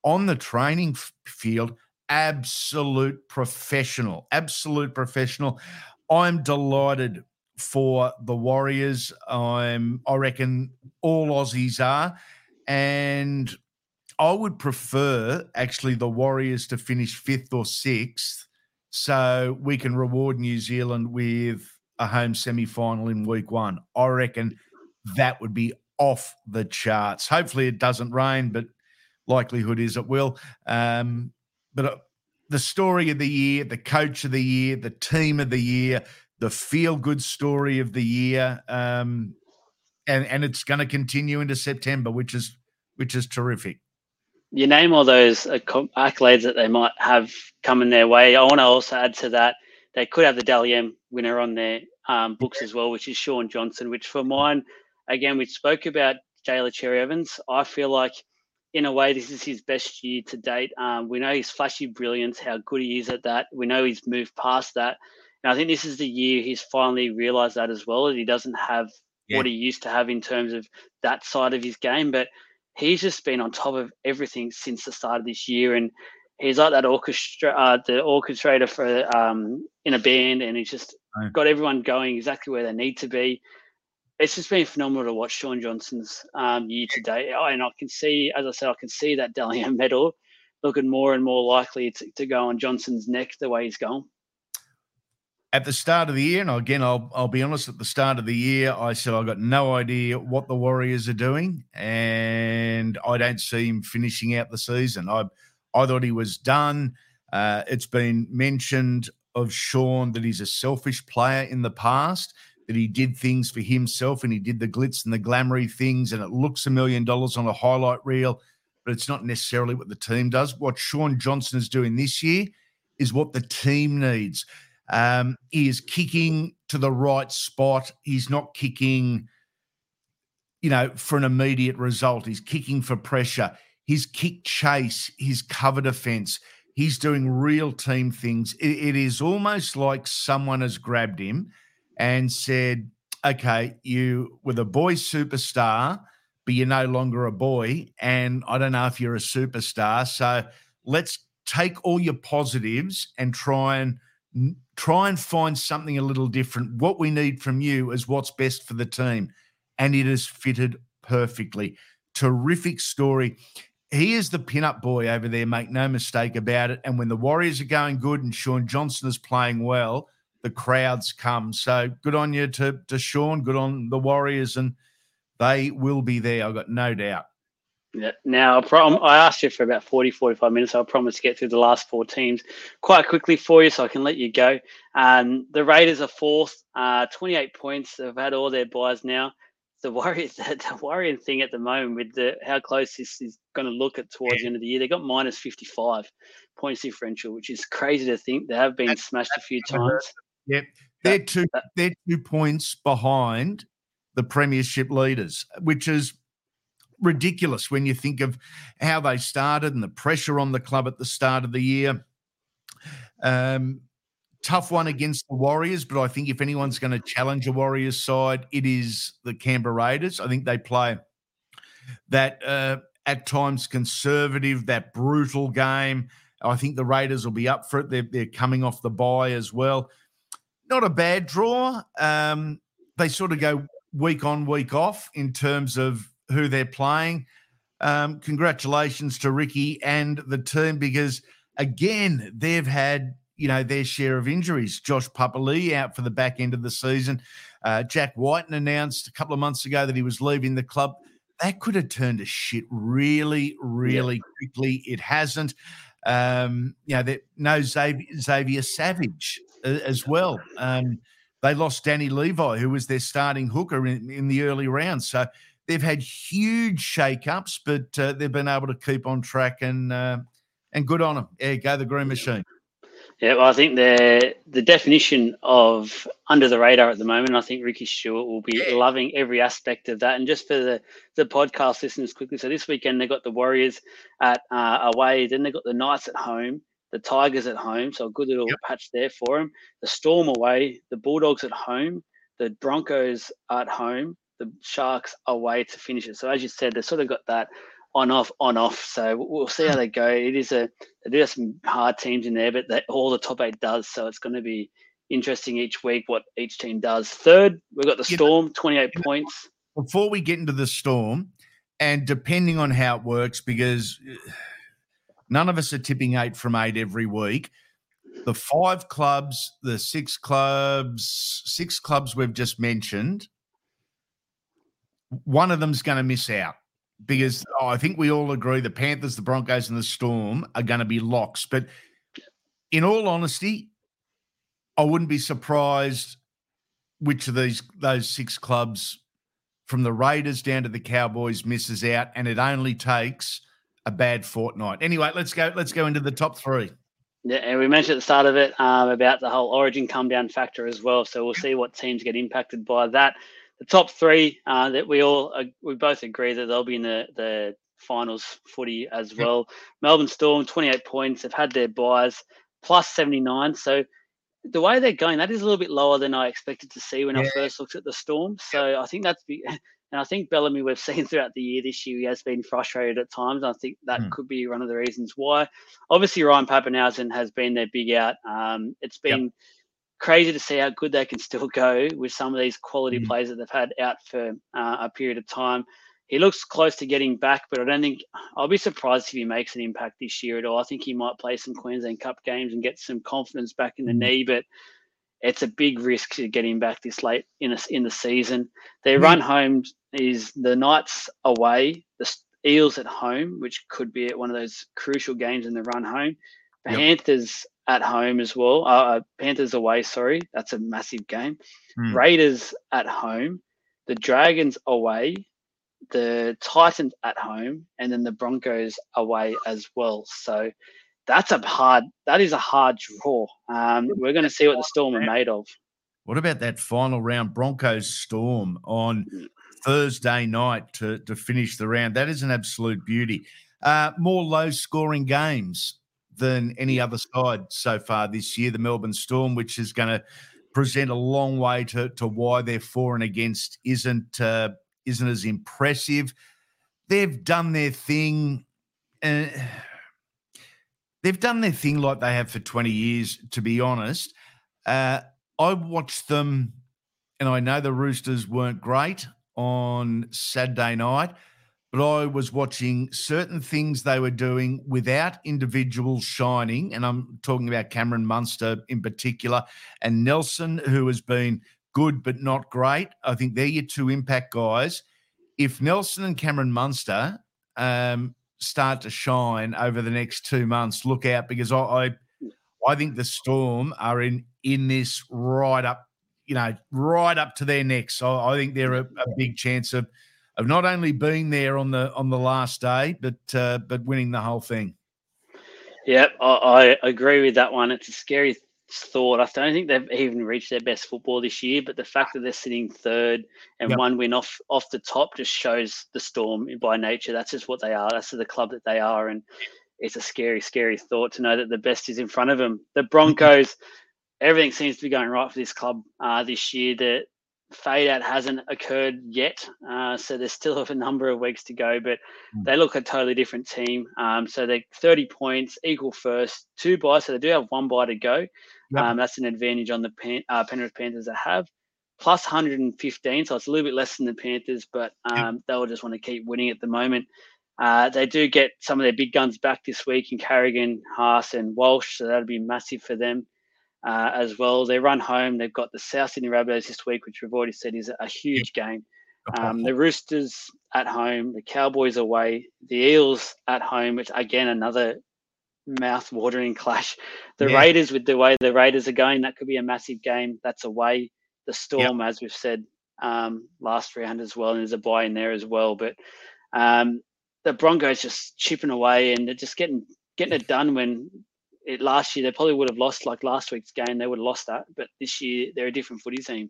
on the training f- field. Absolute professional, absolute professional. I'm delighted for the Warriors. I'm, I reckon, all Aussies are, and I would prefer actually the Warriors to finish fifth or sixth, so we can reward New Zealand with a home semi final in week one. I reckon that would be off the charts. Hopefully, it doesn't rain, but likelihood is it will. Um, but uh, the story of the year, the coach of the year, the team of the year, the feel good story of the year, um, and and it's going to continue into September, which is which is terrific. You name all those accolades that they might have coming their way. I want to also add to that they could have the Dally M winner on their um, books as well, which is Shaun Johnson. Which for mine, again, we spoke about Daly Cherry Evans. I feel like in a way, this is his best year to date. Um, we know his flashy brilliance, how good he is at that. We know he's moved past that. And I think this is the year he's finally realized that as well, that he doesn't have Yeah. what he used to have in terms of that side of his game. But he's just been on top of everything since the start of this year. And he's like that orchestra, uh, the orchestrator for um, in a band, and he's just Right. got everyone going exactly where they need to be it's just been phenomenal to watch Shaun Johnson's um, year to date. Oh, And I can see, as I said, I can see that Dally M medal looking more and more likely to, to go on Johnson's neck the way he's going. At the start of the year, and again, I'll I'll be honest. At the start of the year, I said I got no idea what the Warriors are doing, and I don't see him finishing out the season. I I thought he was done. Uh, it's been mentioned of Shaun that he's a selfish player in the past, that he did things for himself and he did the glitz and the glamoury things, and it looks a million dollars on a highlight reel, but it's not necessarily what the team does. What Shaun Johnson is doing this year is what the team needs. Um, he is kicking to the right spot. He's not kicking, you know, for an immediate result. He's kicking for pressure. His kick chase, his cover defense, he's doing real team things. It- it is almost like someone has grabbed him and said, okay, you were the boy superstar, but you're no longer a boy. And I don't know if you're a superstar. So let's take all your positives and try and try and find something a little different. What we need from you is what's best for the team. And it has fitted perfectly. Terrific story. He is the pin-up boy over there, make no mistake about it. And when the Warriors are going good and Shaun Johnson is playing well, the crowds come. So good on you to, to Shaun, good on the Warriors, and they will be there. I've got no doubt. Yeah. Now, I, prom- I asked you for about 40, 45 minutes. I promise to get through the last four teams quite quickly for you so I can let you go. Um, the Raiders are fourth, uh, 28 points. They've had all their buys now. The Warriors, the worrying thing at the moment with the how close this is going to look at towards the end of the year, they got minus 55 points differential, which is crazy to think. They have been That's- smashed a few times. Yep. They're two that- they're two points behind the premiership leaders, which is ridiculous when you think of how they started and the pressure on the club at the start of the year. Um, tough one against the Warriors, but I think if anyone's going to challenge a Warriors side, it is the Canberra Raiders. I think they play that uh, at times conservative, that brutal game. I think the Raiders will be up for it. They're, they're coming off the bye as well. Not a bad draw. Um, they sort of go week on, week off in terms of who they're playing. Um, congratulations to Ricky and the team because, again, they've had you know their share of injuries. Josh Papalii out for the back end of the season. Uh, Jack Wighton announced a couple of months ago that he was leaving the club. That could have turned to shit really, really quickly. It hasn't. Um, you know, that no Xavier, Xavier Savage uh, as well. Um, they lost Danny Levi, who was their starting hooker in, in the early rounds. So they've had huge shake-ups, but uh, they've been able to keep on track and uh, and good on them. Yeah, go the Green Machine. Yeah, well, I think the the definition of under the radar at the moment, I think Ricky Stuart will be Yeah. loving every aspect of that. And just for the, the podcast listeners quickly, so this weekend they got the Warriors at uh, away, then they got the Knights at home, the Tigers at home, so a good little Yep. patch there for them. The Storm away, the Bulldogs at home, the Broncos at home, the Sharks away to finish it. So as you said, they've sort of got that on off on off. So we'll see how they go. It is a they do have some hard teams in there, but that all the top eight does. So it's going to be interesting each week what each team does. Third, we've got the Storm, 28 points. Before we get into the Storm, and depending on how it works, because uh, none of us are tipping eight from eight every week. The five clubs, the six clubs, six clubs we've just mentioned, one of them's going to miss out because oh, I think we all agree the Panthers, the Broncos, and the Storm are going to be locks. But in all honesty, I wouldn't be surprised which of these those six clubs, from the Raiders down to the Cowboys, misses out, and it only takes a bad fortnight. Anyway, let's go. Let's go into the top three. Yeah, and we mentioned at the start of it um, about the whole Origin come down factor as well. So we'll see what teams get impacted by that the top three uh, that we all uh, we both agree that they'll be in the the finals footy as well. Yep. Melbourne Storm, 28 points. They've had their buys plus 79. So the way they're going, that is a little bit lower than I expected to see when yeah. I first looked at the Storm. So I think that's be, and I think Bellamy we've seen throughout the year this year he has been frustrated at times. I think that mm. could be one of the reasons why. Obviously Ryan Papenhuyzen has been their big out. Um, it's been yep crazy to see how good they can still go with some of these quality mm. players that they've had out for uh, a period of time. He looks close to getting back, but I don't think I'll be surprised if he makes an impact this year at all. I think he might play some Queensland Cup games and get some confidence back in the mm. knee, but it's a big risk to get him back this late in a, in the season. Their mm. run home is the Knights away, the Eels at home, which could be one of those crucial games in the run home. The Panthers at home as well. Uh, uh, Panthers away, sorry. That's a massive game. Mm. Raiders at home. The Dragons away. The Titans at home. And then the Broncos away as well. So that's a hard, that is a hard draw. Um, we're going to see what the Storm are made of. What about that final round Broncos Storm on. Thursday night to, to finish the round? That is an absolute beauty. Uh, more low scoring games than any other side so far this year. The Melbourne Storm, which is going to present a long way to, to why their for and against isn't uh, isn't as impressive. They've done their thing. Uh, they've done their thing like they have for 20 years, to be honest. Uh, I watched them, and I know the Roosters weren't great on Saturday night but I was watching certain things they were doing without individuals shining. And I'm talking about Cameron Munster in particular and Nelson, who has been good but not great. I think they're your two impact guys. If Nelson and Cameron Munster um, start to shine over the next two months, look out because I, I, I think the Storm are in in this right up, you know, right up to their necks. So I think they're a, a big chance of of not only being there on the on the last day, but uh, but winning the whole thing. Yep, I, I agree with that one. It's a scary thought. I don't think they've even reached their best football this year, but the fact that they're sitting third and yep. one win off off the top just shows the Storm by nature. That's just what they are. That's the club that they are, and it's a scary, scary thought to know that the best is in front of them. The Broncos, everything seems to be going right for this club uh, this year. That fade out hasn't occurred yet, uh, so there's still a number of weeks to go. But mm. they look a totally different team. Um, so they're 30 points, equal first, two buys. So they do have one buy to go. Yep. Um, that's an advantage on the Pan- uh, Penrith Panthers that have plus 115. So it's a little bit less than the Panthers, but um, yep. they'll just want to keep winning at the moment. Uh, they do get some of their big guns back this week in Carrigan, Haas, and Walsh, so that'll be massive for them uh, as well. They run home. They've got the South Sydney Rabbitohs this week, which we've already said is a huge game. Um, the Roosters at home, the Cowboys away, the Eels at home, which again another mouth-watering clash. The yeah. Raiders, with the way the Raiders are going, that could be a massive game. That's away. The Storm, yep. as we've said um, last round as well, and there's a buy in there as well. But um, the Broncos just chipping away, and they're just getting getting it done when it last year they probably would have lost like last week's game they would have lost that but this year they're a different footy team.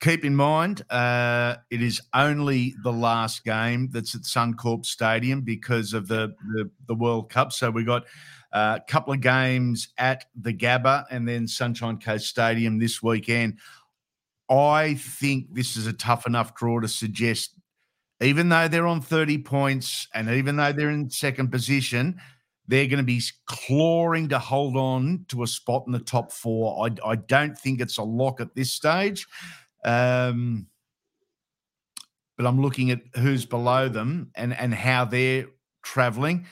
Keep in mind uh, it is only the last game that's at suncorp stadium because of the, the, the world cup. So we got uh, a couple of games at the gabba and then sunshine coast stadium this weekend. I think this is a tough enough draw to suggest, even though they're on 30 points and even though they're in second position, they're going to be clawing to hold on to a spot in the top four. I, I don't think it's a lock at this stage. Um, but I'm looking at who's below them and, and how they're traveling.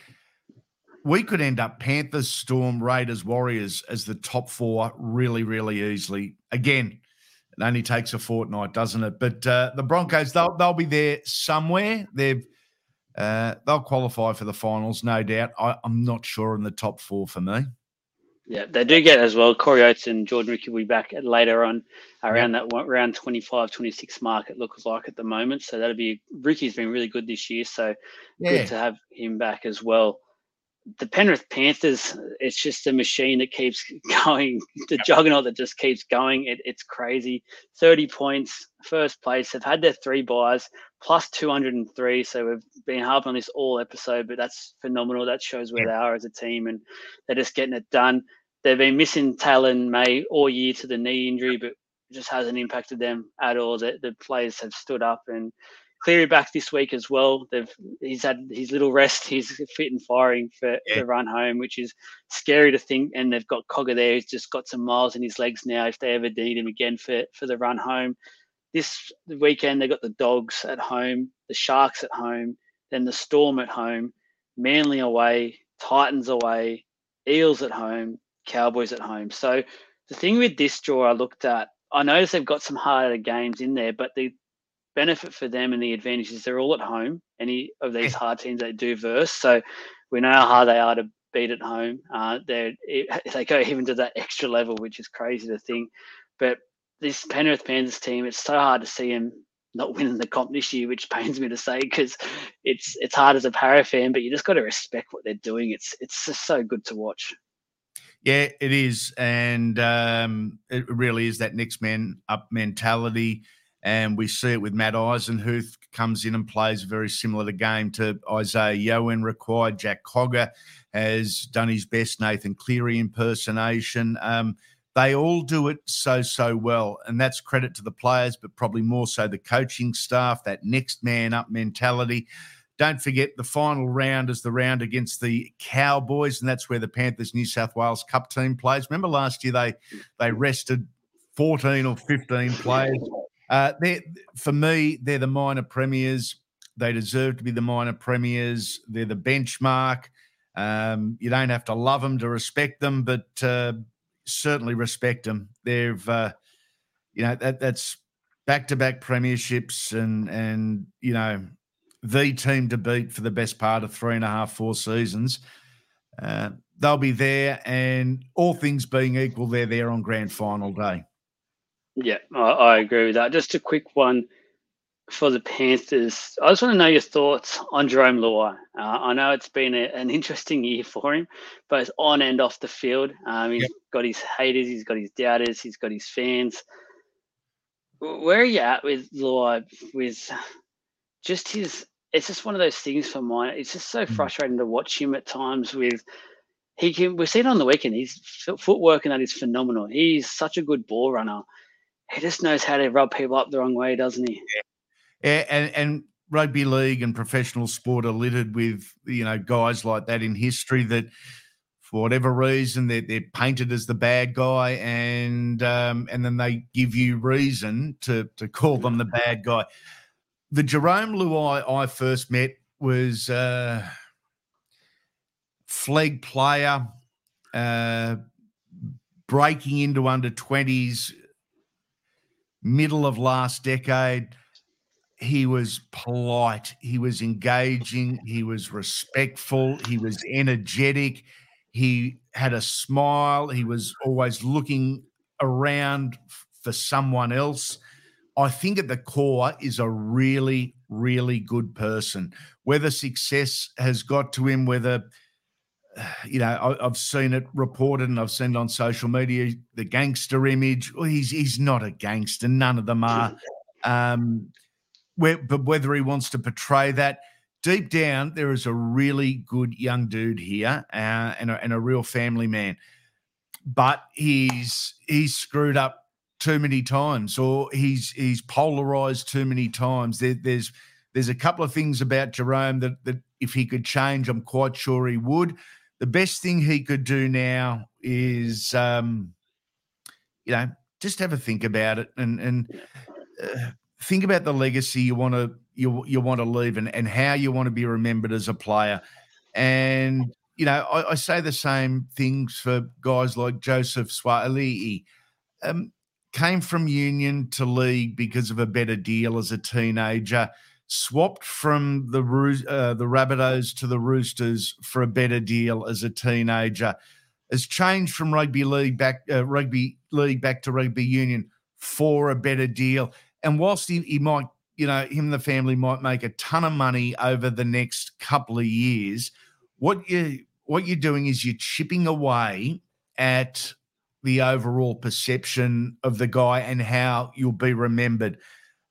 We could end up Panthers, Storm, Raiders, Warriors as the top four really, really easily. Again, it only takes a fortnight, doesn't it? But uh, the Broncos, they'll they'll be there somewhere. They've uh, they'll qualify for the finals, no doubt. I, am not sure in the top four for me. Yeah, they do get as well. Corey Oates and Jordan Riki will be back later on around that around 25, 26 mark, it looks like at the moment. So that'll be Riki's been really good this year. So yeah. good to have him back as well the Penrith Panthers, it's just a machine that keeps going, the juggernaut that just keeps going. It, it's crazy. 30 points, first place. They've had their three buys, plus 203. So we've been harping on this all episode, but that's phenomenal. That shows where they are as a team and they're just getting it done. They've been missing Taylan May all year to the knee injury, but just hasn't impacted them at all. The, the players have stood up and Cleary back this week as well. They've he's had his little rest. He's fit and firing for yeah. the run home, which is scary to think. And they've got Cogger there. He's just got some miles in his legs now. If they ever need him again for for the run home, this weekend they got the Dogs at home, the Sharks at home, then the Storm at home, Manly away, Titans away, Eels at home, Cowboys at home. So the thing with this draw I looked at, I noticed they've got some harder games in there, but the benefit for them and the advantage is they're all at home. Any of these hard teams they do verse, so we know how hard they are to beat at home. Uh, they they go even to that extra level, which is crazy to think. But this Penrith Panthers team, it's so hard to see them not winning the comp this year, which pains me to say because it's it's hard as a para fan, but you just got to respect what they're doing. It's it's just so good to watch. Yeah, it is, and um, it really is that next man up mentality. And we see it with Matt Eisenhuth comes in and plays a very similar game to Isaiah Yeo when required. Jack Cogger has done his best Nathan Cleary impersonation. Um, they all do it so, so well. And that's credit to the players, but probably more so the coaching staff, that next man up mentality. Don't forget the final round is the round against the Cowboys, and that's where the Panthers New South Wales Cup team plays. Remember last year they they rested 14 or 15 players uh, they, for me, they're the minor premiers. They deserve to be the minor premiers. They're the benchmark. Um, you don't have to love them to respect them, but uh, certainly respect them. They've, uh, you know, that that's back-to-back premierships, and and you know, the team to beat for the best part of three and a half, four seasons. Uh, they'll be there, and all things being equal, they're there on grand final day. Yeah, I, I agree with that. Just a quick one for the Panthers. I just want to know your thoughts on Jarome Luai. Uh, I know it's been a, an interesting year for him, both on and off the field. Um, he's yep. got his haters, he's got his doubters, he's got his fans. Where are you at with Luai? With just his, it's just one of those things for mine. It's just so mm. frustrating to watch him at times. With he can, we've seen on the weekend, his footwork and that is phenomenal. He's such a good ball runner he just knows how to rub people up the wrong way, doesn't he? Yeah, and and rugby league and professional sport are littered with you know guys like that in history that for whatever reason they're, they're painted as the bad guy and um, and then they give you reason to to call them the bad guy the Jarome Luai I first met was uh Flegg player uh breaking into under 20s middle of last decade. He was polite, he was engaging, he was respectful, he was energetic, he had a smile, he was always looking around for someone else. I think at the core is a really, really good person. Whether success has got to him, whether you know, I, have seen it reported and I've seen it on social media the gangster image. Well, he's he's not a gangster. None of them are. Um, where, but whether he wants to portray that, deep down, there is a really good young dude here uh, and, a, and a real family man. But he's he's screwed up too many times, or he's he's polarized too many times. There, there's there's a couple of things about Jarome that that if he could change, I'm quite sure he would. The best thing he could do now is, um, you know, just have a think about it and and uh, think about the legacy you want to you you want to leave and and how you want to be remembered as a player. And you know, I, I say the same things for guys like Joseph Suaalii. Um, came from union to league because of a better deal as a teenager. Swapped from the uh, the Rabbitohs to the Roosters for a better deal as a teenager. Has changed from rugby league back uh, rugby league back to rugby union for a better deal. And whilst he, he might, you know, him and the family might make a ton of money over the next couple of years, what you what you're doing is you're chipping away at the overall perception of the guy and how you'll be remembered.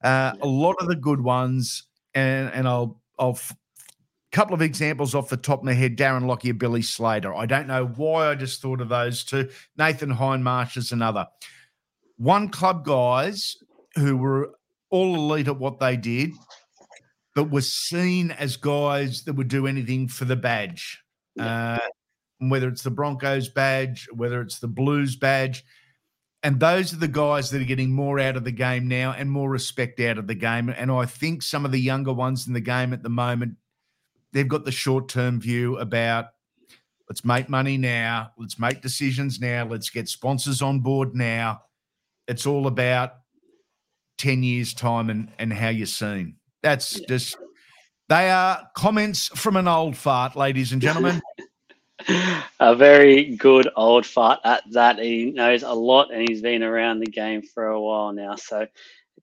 Uh, a lot of the good ones, and and I'll I'll couple of examples off the top of my head Darren Lockyer, Billy Slater. I don't know why I just thought of those two. Nathan Hindmarsh is another. One club guys who were all elite at what they did, but were seen as guys that would do anything for the badge. Uh, whether it's the Broncos badge, whether it's the Blues badge. And those are the guys that are getting more out of the game now and more respect out of the game. And I think some of the younger ones in the game at the moment, they've got the short term view about let's make money now, let's make decisions now, let's get sponsors on board now. It's all about 10 years' time and, and how you're seen. That's yeah. just, they are comments from an old fart, ladies and gentlemen. a very good old fart at that. He knows a lot and he's been around the game for a while now. So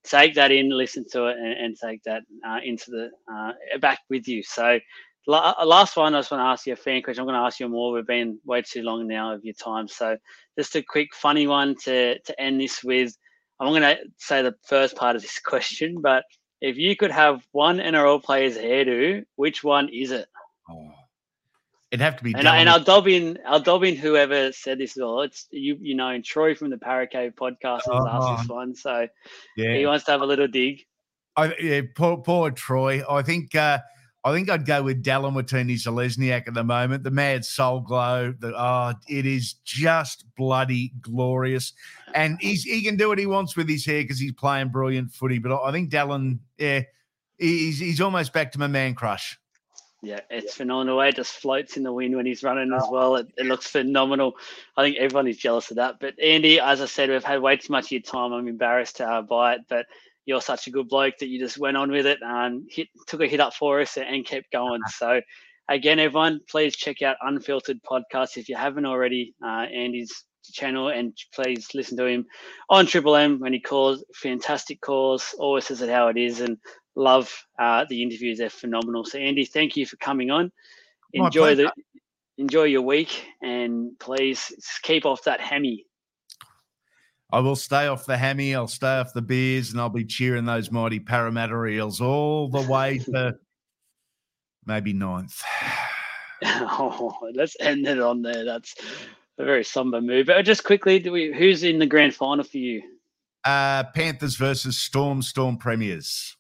take that in, listen to it, and, and take that uh, into the uh, back with you. So uh, last one, I just want to ask you a fan question. I'm going to ask you more. We've been way too long now of your time. So just a quick funny one to to end this with. I'm going to say the first part of this question, but if you could have one NRL player's hairdo, which one is it? Oh. It'd have to be. And, and I'll dob in. I'll dob in whoever said this as well. It's you. You know, and Troy from the Paracave podcast has asked this uh-huh. one, so yeah, he wants to have a little dig. I, yeah, poor, poor Troy. I think. Uh, I think I'd go with Dallin Watene-Zelezniak at the moment. The mad soul glow. The oh, it is just bloody glorious, and he's he can do what he wants with his hair because he's playing brilliant footy. But I think Dallin, yeah, he's he's almost back to my man crush. Yeah, it's phenomenal. It just floats in the wind when he's running as well. It, it, looks phenomenal. I think everyone is jealous of that. But Andy, as I said, we've had way too much of your time. I'm embarrassed to uh, buy it, but you're such a good bloke that you just went on with it and hit, took a hit up for us and kept going. So, again, everyone, please check out Unfiltered Podcast if you haven't already. Uh, Andy's channel and please listen to him on Triple M when he calls. Fantastic calls, always says it how it is, and love uh, the interviews. They're phenomenal. So Andy, thank you for coming on. Enjoy the enjoy your week, and please keep off that hammy. I will stay off the hammy. I'll stay off the beers, and I'll be cheering those mighty Parramatta Eels all the way to maybe ninth. oh, let's end it on there. That's a very somber move. But just quickly, do we, who's in the grand final for you? Uh, Panthers versus Storm, Storm Premiers.